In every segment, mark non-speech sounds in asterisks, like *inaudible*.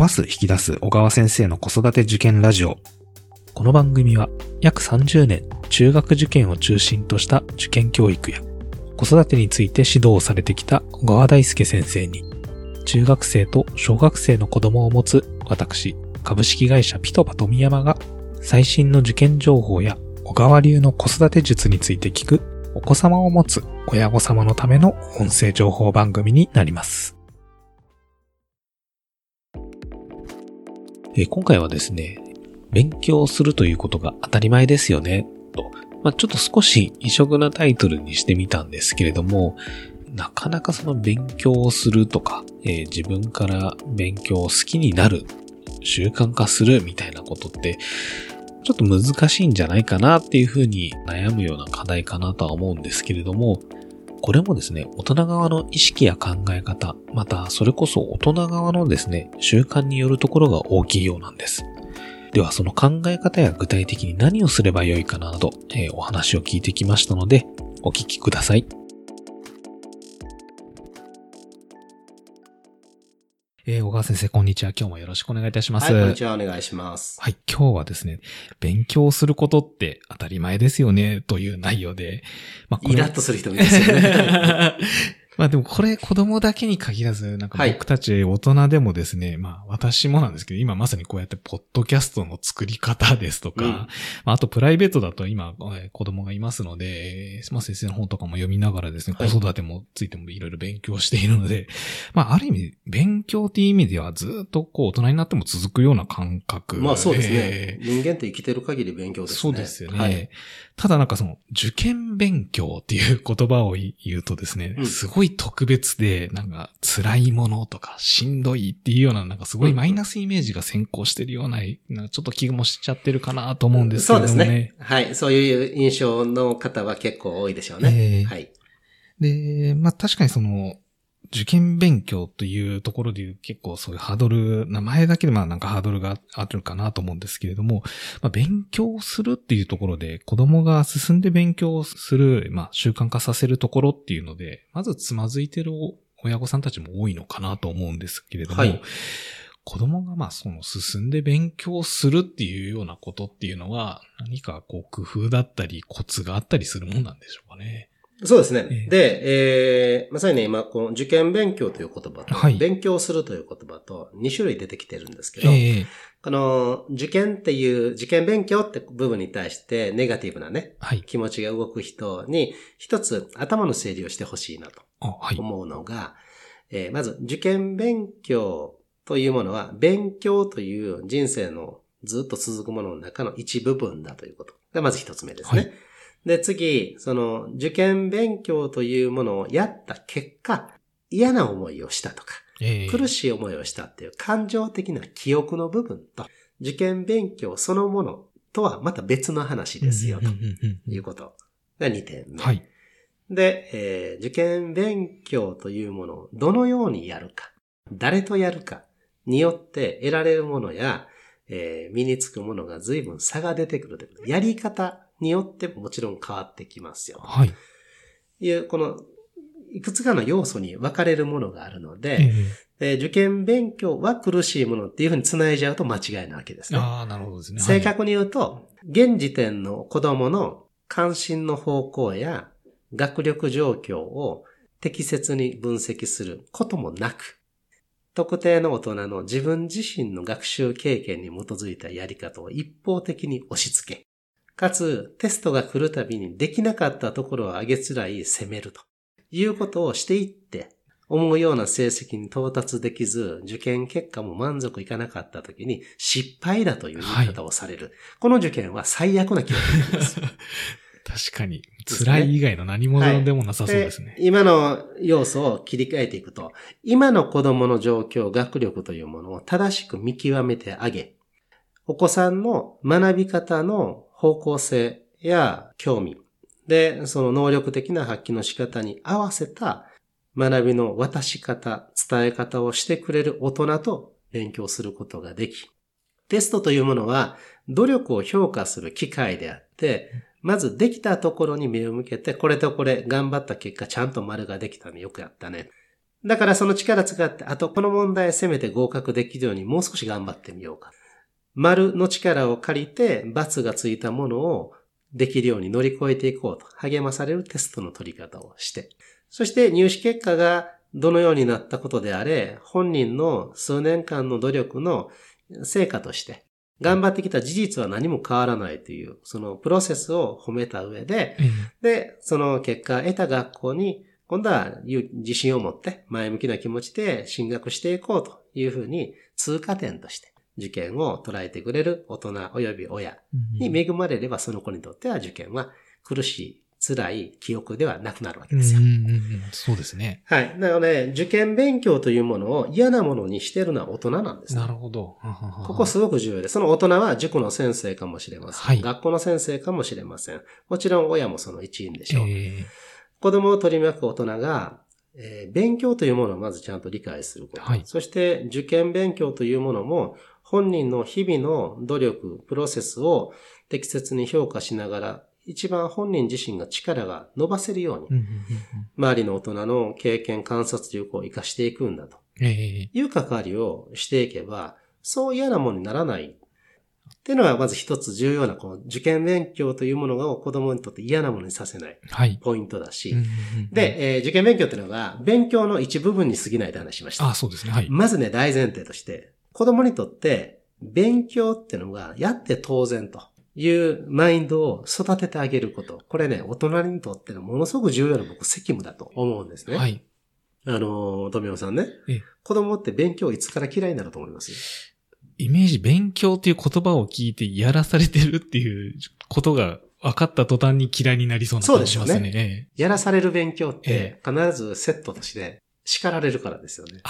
ばす引き出す小川先生の子育て受験ラジオ。この番組は約30年中学受験を中心とした受験教育や子育てについて指導されてきた小川大輔先生に中学生と小学生の子供を持つ私、株式会社ピトパ富山が最新の受験情報や小川流の子育て術について聞くお子様を持つ親御様のための音声情報番組になります。え今回はですね、勉強するということが当たり前ですよね、と。まあ、ちょっと少し異色なタイトルにしてみたんですけれども、なかなかその勉強をするとか、えー自分から勉強を好きになる、習慣化するみたいなことって、ちょっと難しいんじゃないかなっていうふうに悩むような課題かなとは思うんですけれども、これもですね、大人側の意識や考え方、またそれこそ大人側のですね、習慣によるところが大きいようなんです。ではその考え方や具体的に何をすればよいかなど、えーお話を聞いてきましたので、お聞きください。えー小川先生、こんにちは。今日もよろしくお願いいたします。はい、こんにちは。お願いします。はい、今日はですね、勉強することって当たり前ですよね、という内容で、まあ、イラッとする人もいますよね。*laughs* まあでもこれ子供だけに限らず、なんかはい僕たち大人でもですね、まあ私もなんですけど、今まさにこうやってポッドキャストの作り方ですとか、うんまああとプライベートだと今、えー子供がいますので、えーまあ先生の本とかも読みながらですね、はい子育てもついてもいろいろ勉強しているので、まあある意味、勉強っていう意味ではずっとこう大人になっても続くような感覚まあそうですえーね。人間って生きてる限り勉強ですね。そうですよね。はい。ただなんかその、受験勉強っていう言葉を言うとですね、うんすごい特別で、なんか辛いものとかしんどいっていうような、なんかすごいマイナスイメージが先行してるような、なんかちょっと気もしちゃってるかなと思うんですけそうれどもね。ですね。はい。そういう印象の方は結構多いでしょうね。ええはい。で、まあ確かにその、受験勉強というところでいう結構そういうハードル、名前だけでまあなんかハードルがあるかなと思うんですけれども、まあ勉強するっていうところで子供が進んで勉強する、まあ習慣化させるところっていうので、まずつまずいてる親御さんたちも多いのかなと思うんですけれども、はい子供がまあその進んで勉強するっていうようなことっていうのは何かこう工夫だったりコツがあったりするもんなんでしょうかね。そうですね。ええで、えー、まさにね、今、この受験勉強という言葉と、はい勉強するという言葉と2種類出てきてるんですけど、ええこの受験っていう、受験勉強って部分に対してネガティブなね、はい。気持ちが動く人に一つ頭の整理をしてほしいなと。思うのが、えーまず受験勉強というものは、勉強という人生のずっと続くものの中の一部分だということがまず一つ目ですね。はいで、次、その受験勉強というものをやった結果、嫌な思いをしたとか、ええ苦しい思いをしたっていう感情的な記憶の部分と、受験勉強そのものとはまた別の話ですよ、ということが2点目。はい。で、えー受験勉強というものをどのようにやるか、誰とやるかによって得られるものや、えー身につくものが随分差が出てくるということ。やり方によってももちろん変わってきますよ。はい。いう、この、いくつかの要素に分かれるものがあるのえで、ええー受験勉強は苦しいものっていうふうに繋いじゃうと間違いなわけですね。ああ、なるほどですね。正確に言うと、現時点の子供の関心の方向や学力状況を適切に分析することもなく、特定の大人の自分自身の学習経験に基づいたやり方を一方的に押し付け、かつテストが来るたびにできなかったところを上げつらい責めるということをしていって、思うような成績に到達できず、受験結果も満足いかなかった時に失敗だという言い方をされる。この受験は最悪な記憶です。*laughs* 確かに。辛い以外の何もでもなさそうですね。で今の要素を切り替えていくと、今の子供の状況、学力というものを正しく見極めてあげ、お子さんの学び方の方向性や興味、で、その能力的な発揮の仕方に合わせた学びの渡し方、伝え方をしてくれる大人と勉強することができ、テストというものは努力を評価する機会であって、まずできたところに目を向けて、これとこれ頑張った結果ちゃんと丸ができたね、よくやったね。だからその力使って、あとこの問題攻めて合格できるようにもう少し頑張ってみようか。丸の力を借りて、×がついたものをできるように乗り越えていこうと励まされるテストの取り方をして、そして入試結果がどのようになったことであれ、本人の数年間の努力の成果として、頑張ってきた事実は何も変わらないという、そのプロセスを褒めた上で、うん。で、その結果得た学校に、今度は自信を持って前向きな気持ちで進学していこうというふうに通過点として受験を捉えてくれる大人及び親に恵まれればその子にとっては受験は苦しい、辛い記憶ではなくなるわけですよ。うんうんうんそうですね。はい。なので、受験勉強というものを嫌なものにしてるのは大人なんですねなるほど。ここすごく重要で、その大人は塾の先生かもしれません。はい学校の先生かもしれません。もちろん親もその一員でしょう。え子供を取り巻く大人が、えー勉強というものをまずちゃんと理解すること。はいそして受験勉強というものも本人の日々の努力、プロセスを適切に評価しながら、一番本人自身が力が伸ばせるように、周りの大人の経験、観察力を活かしていくんだという関わりをしていけば、そう嫌なものにならない。っていうのがまず一つ重要な、この受験勉強というものを子供にとって嫌なものにさせない。ポイントだし、で、えー受験勉強っていうのが、勉強の一部分に過ぎないと話しました。あ、そうですね。はい。まずね、大前提として、子供にとって、勉強っていうのが、やって当然というマインドを育ててあげること。これね、大人にとってのものすごく重要な僕、責務だと思うんですね。はい。あのー、富山さんねええ。子供って勉強いつから嫌いになると思います？イメージ、勉強っていう言葉を聞いてやらされてるっていうことが分かった途端に嫌いになりそうな感じしますそうね。ええやらされる勉強っえて、必ずセットとして叱られるからですよね。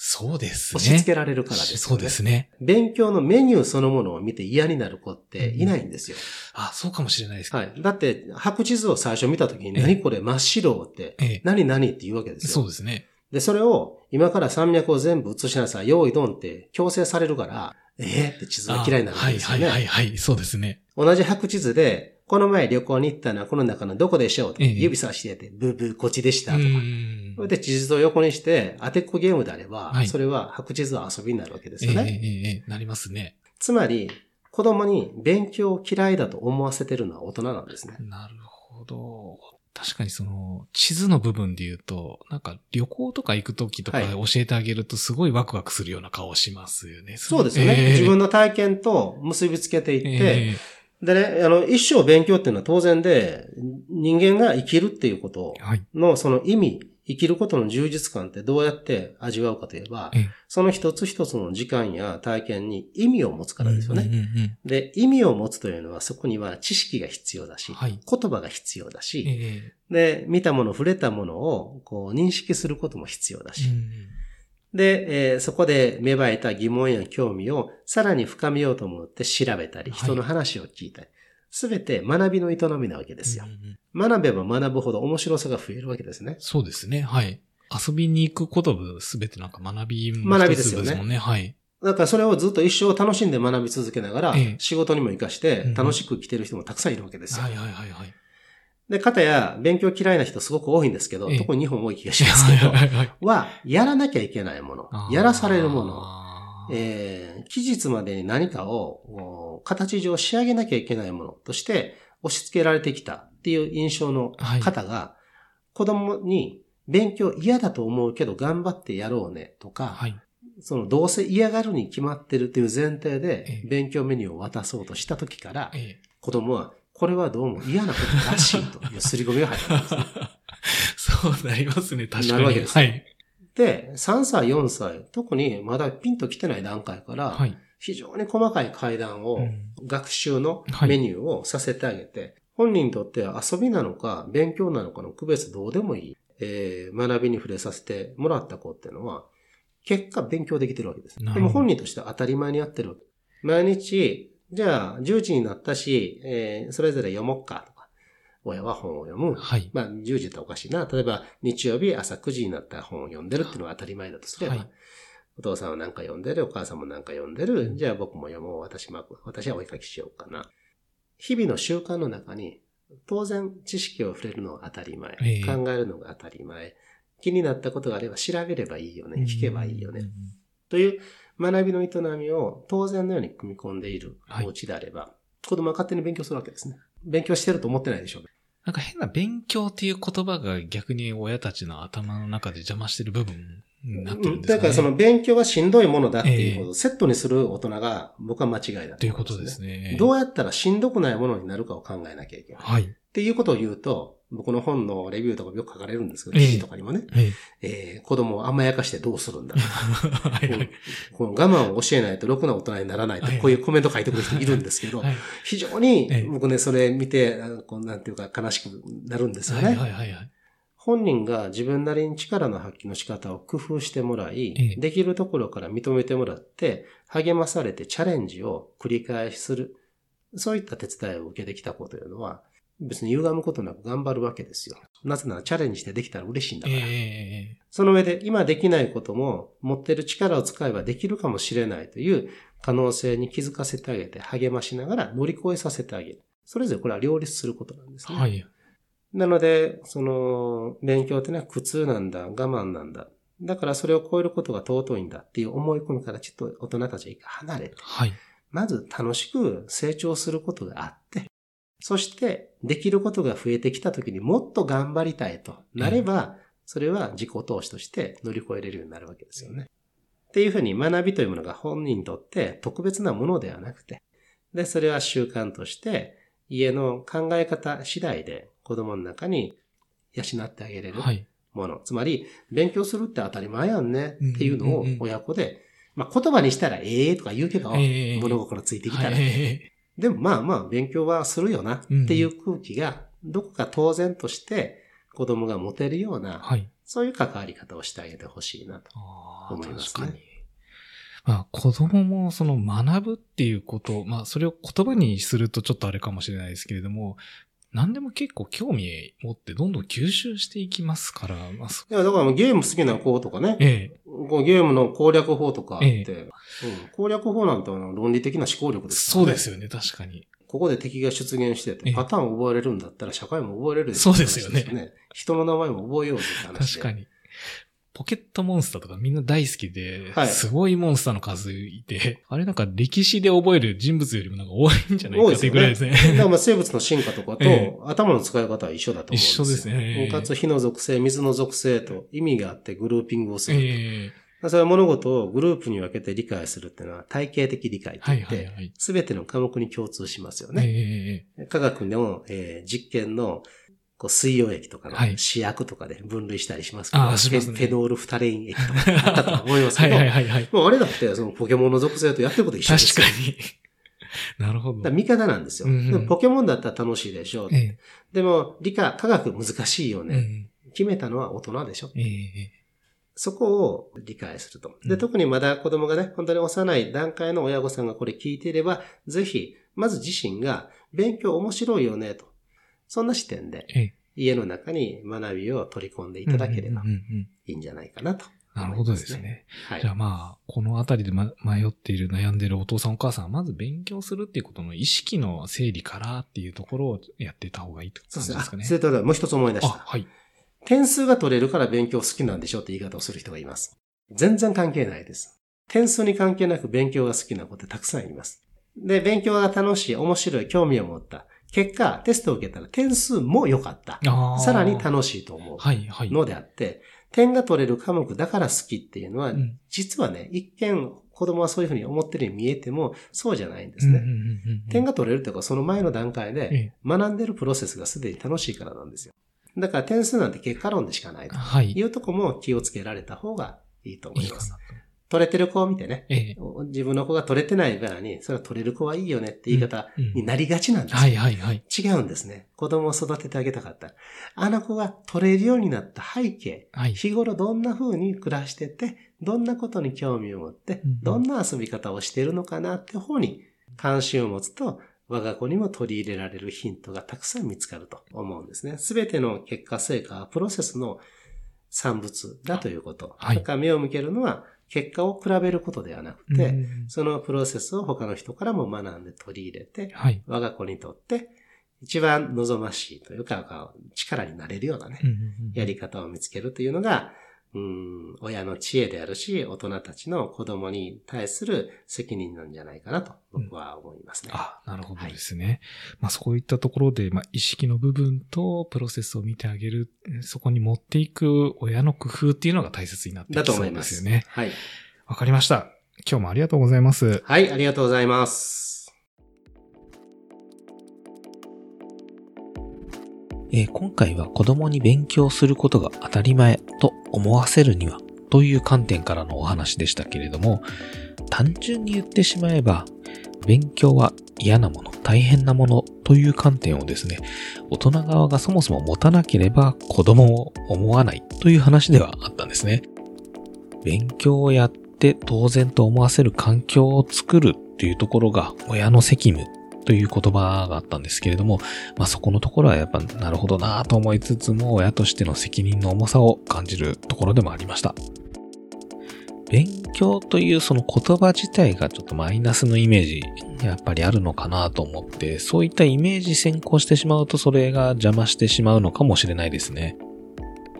そうですね。押し付けられるからですよね。そうですね。勉強のメニューそのものを見て嫌になる子っていないんですよ。あ、そうかもしれないです。はい。だって、白地図を最初見たときに、ええ何これ真っ白って、ええ何何って言うわけですよ。そうですね。で、それを、今から山脈を全部映しなさい、用意ドンって強制されるから、ええって地図が嫌いになるわけですよね。あはいはいはいはい。そうですね。同じ白地図で、この前旅行に行ったのはこの中のどこでしょうと、ええ指さしてて、ブーブーこっちでしたとか。うんそれで地図を横にして、当てっこゲームであれば、はいそれは白地図は遊びになるわけですええよね。ええええなりますね。つまり、子供に勉強を嫌いだと思わせてるのは大人なんですね。なるほど。確かにその、地図の部分で言うと、なんか旅行とか行くときとかはい教えてあげるとすごいワクワクするような顔しますよね。そうですよね。ええ自分の体験と結びつけていって、えでね、あの、一生勉強っていうのは当然で、人間が生きるっていうこと。のその意味、生きることの充実感ってどうやって味わうかといえばええ、その一つ一つの時間や体験に意味を持つからですよね。うんうんうんで、意味を持つというのはそこには知識が必要だし、はい。言葉が必要だえし、えで、見たもの、触れたものをこう認識することも必要だし、うんで、えーそこで芽生えた疑問や興味をさらに深めようと思って調べたり、はい人の話を聞いたり、すべて学びの営みなわけですようん。うん学べば学ぶほど面白さが増えるわけですね。そうですね。はい。遊びに行くことすべてなんか学びの学びですよね。はい。だからそれをずっと一生楽しんで学び続けながらええ、仕事にも活かしてうん楽しく生きてる人もたくさんいるわけですよ。はいはいはいはい。で、かたや勉強嫌いな人すごく多いんですけど、ええ。特に日本多い気がしますけど、*laughs* はいはいはいは、やらなきゃいけないもの。やらされるもの、えー期日までに何かをお形上仕上げなきゃいけないものとして押し付けられてきたっていう印象の方が、子供に勉強嫌だと思うけど頑張ってやろうねとか、はい。そのどうせ嫌がるに決まってるという前提えでえ。勉強メニューを渡そうとした時から、ええ。子供はこれはどうも嫌なことらしいという刷り込みが入ったんですね。*laughs* そうなりますね、確かに。なるわけですはい。で、3歳、4歳、特にまだピンと来てない段階から、はい。非常に細かい階段を、うん学習のはいメニューをさせてあげて、本人にとっては遊びなのか勉強なのかの区別どうでもいい、えー学びに触れさせてもらった子っていうのは、結果勉強できてるわけです。でも本人としては当たり前にやってる。毎日、じゃあ10時になったし、えーそれぞれ読もうかとか、親は本を読む。はい。まあ、10時っておかしいな。例えば、日曜日朝9時になったら本を読んでるっていうのは当たり前だとすれば、はいお父さんは何か読んでる、お母さんも何か読んでる、じゃあ僕も読もう、私も、私はお絵かきしようかな。日々の習慣の中に、当然知識を触れるのが当たり前、ええ考えるのが当たり前、気になったことがあれば調べればいいよね。聞けばいいよね。うんという学びの営みを当然のように組み込んでいるはいお家であれば、子供は勝手に勉強するわけですね。勉強してると思ってないでしょうね。なんか変な勉強っていう言葉が逆に親たちの頭の中で邪魔してる部分になってるんですかね。だからその勉強はしんどいものだっていうことをセットにする大人が僕は間違いだと思うんということですね。どうやったらしんどくないものになるかを考えなきゃいけない。はい。っていうことを言うと、僕の本のレビューとかよく書かれるんですけど、ええ記事とかにもね、はい。えー子供を甘やかしてどうするんだろう *laughs* はいはい。この我慢を教えないとろくな大人にならないとはい、こういうコメント書いてくる人いるんですけど、はい。非常にええ僕ね、それ見て、こうなんていうか悲しくなるんですよね。はいはいはいはい。本人が自分なりに力の発揮の仕方を工夫してもらい、ええできるところから認めてもらって、励まされてチャレンジを繰り返しする。そういった手伝いを受けてきた子というのは、別に歪むことなく頑張るわけですよ。なぜならチャレンジしてできたら嬉しいんだから。ええその上で今できないことも持ってる力を使えばできるかもしれないという可能性に気づかせてあげて励ましながら乗り越えさせてあげる。それぞれこれは両立することなんですね。はい。なので、その、勉強ってのは苦痛なんだ、我慢なんだ。だからそれを超えることが尊いんだっていう思い込みからちょっと大人たちは離れて、はい。まず楽しく成長することがあって、そしてできることが増えてきた時にもっと頑張りたいとなれば、それは自己投資として乗り越えれるようになるわけですよね。っていうふうに学びというものが本人にとって特別なものではなくて、で、それは習慣として家の考え方次第で子供の中に養ってあげれるはい。もの。つまり、勉強するって当たり前やんねっていうのを親子で、まあ言葉にしたらええとか言うけど、ええ物心ついてきたら、でもまあまあ勉強はするよなっていう空気がどこか当然として子供が持てるようえな、はい。そういう関わり方をしてあげてほしいなと。思いますね確かに。まあ、子供もその学ぶっていうこと、まあ、それを言葉にするとちょっとあれかもしれないですけれども、何でも結構興味持ってどんどん吸収していきますから、まあ、そいや、だからゲーム好きな子とかね、ええ、こうゲームの攻略法とかあって、えうん、攻略法なんてあの論理的な思考力ですからね。そうですよね、確かに。ここで敵が出現してえて、えパターンを覚えれるんだったら社会も覚えれるそうですよね話人の名前も覚えようぜって話で。確かに。ポケットモンスターとかみんな大好きで、はいすごいモンスターの数いて、*laughs* あれなんか歴史で覚える人物よりもなんか多いんじゃないかってぐらいですね。だからまあ生物の進化とかと、*laughs* ええ頭の使い方は一緒だと思うんですよ。一緒ですねええかつ火の属性、水の属性と意味があってグルーピングをする。えそれは物事をグループに分けて理解するっていうのは体系的理解といって、はいはい。すべての科目に共通しますよえね。え科学の、えー実験のこう水溶液とかのはい試薬とかで分類したりしますけど、ああしますねフェノールフタレイン液とかあったと思いますはいけど、*laughs* はいはいはい。もうあれだってそのポケモンの属性とやってること一緒ですよ。確かに。なるほど。味方なんですよ、うんうんポケモンだったら楽しいでしょう。えでも理科、科学難しいよえね。決めたのは大人でしょ。ええそこを理解すると。で、うん特にまだ子供がね、本当に幼い段階の親御さんがこれ聞いていれば、ぜひ、まず自身が勉強面白いよね、と。そんな視点でええ家の中に学びを取り込んでいただければいいんじゃないかなと、なるほどです。ね。はいじゃ。あまあ、このあたりで、ま、迷っている、悩んでいるお父さんお母さんは、まず勉強するっていうことの意識の整理からっていうところをやっていた方がいいってそうですすね。感じでかね。それともう一つ思い出しあ、た。はい。点数が取れるから勉強好きなんでしょって言い方をする人がいます。全然関係ないです。点数に関係なく勉強が好きな子ってたくさんいます。で、勉強が楽しい、面白い、興味を持った。結果、テストを受けたら点数も良かった。さらに楽しいと思う。のであって、点が取れる科目だから好きっていうのは、うん実はね、一見子供はそういうふうに思ってるように見えても、そうじゃないんですね。点が取れるというか、その前の段階えでえ学んでるプロセスがすでに楽しいからなんですよ。だから点数なんて結果論でしかないとはい。いうとこも気をつけられた方がいいと思いますいい。取れてる子を見てね、ええ。自分の子が取れてない場合に、それは取れる子はいいよねって言い方うんうんになりがちなんですよ。はい、はい、はい。違うんですね。子供を育ててあげたかった。あの子が取れるようになった背景、はい。日頃どんな風に暮らしてて、どんなことに興味を持ってうんうん、どんな遊び方をしているのかなって方に関心を持つと、我が子にも取り入れられるヒントがたくさん見つかると思うんですね。すべての結果成果はプロセスの産物だということ。はいだから目を向けるのは結果を比べることではなくて、うんそのプロセスを他の人からも学んで取り入れて、はい。我が子にとって一番望ましいというか、力になれるようなね、うんうんうんやり方を見つけるというのが、うん、親の知恵であるし、大人たちの子供に対する責任なんじゃないかなと僕は思いますね。あ、なるほどですね。まあそういったところで、まあ意識の部分とプロセスを見てあげる、そこに持っていく親の工夫っていうのが大切になってだときそう思いますす。でよね。はい。わかりました。今日もありがとうございます。はい、ありがとうございます。えー今回は子供に勉強することが当たり前と思わせるにはという観点からのお話でしたけれども、単純に言ってしまえば、勉強は嫌なもの、大変なものという観点をですね、大人側がそもそも持たなければ子供を思わないという話ではあったんですね。勉強をやって当然と思わせる環境を作るっていうところが親の責務という言葉があったんですけれども、まあそこのところはやっぱなるほどなぁと思いつつも親としての責任の重さを感じるところでもありました。勉強というその言葉自体がちょっとマイナスのイメージやっぱりあるのかなと思って、そういったイメージ先行してしまうとそれが邪魔してしまうのかもしれないですね。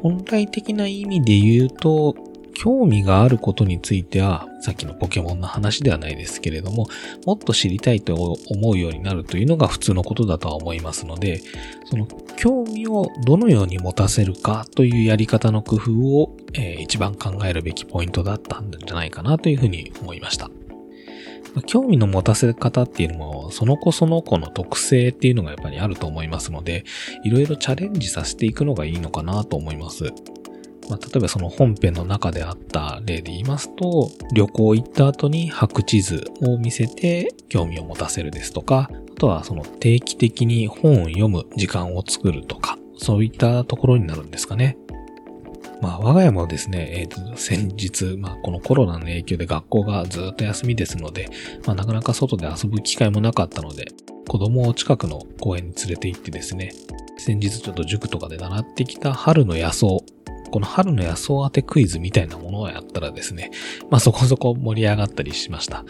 本来的な意味で言うと、興味があることについては、さっきのポケモンの話ではないですけれども、もっと知りたいと思うようになるというのが普通のことだとは思いますので、その興味をどのように持たせるかというやり方の工夫を、えー一番考えるべきポイントだったんじゃないかなというふうに思いました。興味の持たせ方っていうのも、その子その子の特性っていうのがやっぱりあると思いますので、いろいろチャレンジさせていくのがいいのかなと思います。まあ、例えばその本編の中であった例で言いますと、旅行行った後に白地図を見せて興味を持たせるですとか、あとはその定期的に本を読む時間を作るとか、そういったところになるんですかね。まあ、我が家もですね、えっ、と、先日、まあ、このコロナの影響で学校がずっと休みですので、まあ、なかなか外で遊ぶ機会もなかったので、子供を近くの公園に連れて行ってですね、先日ちょっと塾とかで習ってきた春の野草、この春の野草当てクイズみたいなものをやったらですね、まあそこそこ盛り上がったりしました。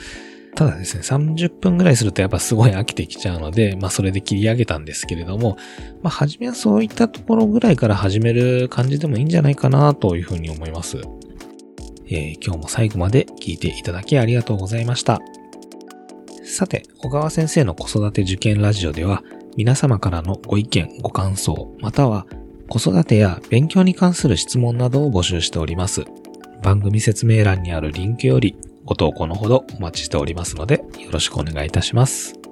ただですね、30分ぐらいするとやっぱすごい飽きてきちゃうので、まあそれで切り上げたんですけれども、まあ初めはそういったところぐらいから始める感じでもいいんじゃないかなというふうに思います。えー今日も最後まで聞いていただきありがとうございました。さて、小川先生の子育て受験ラジオでは、皆様からのご意見、ご感想、または子育てや勉強に関する質問などを募集しております。番組説明欄にあるリンクよりご投稿のほどお待ちしておりますので、よろしくお願いいたします。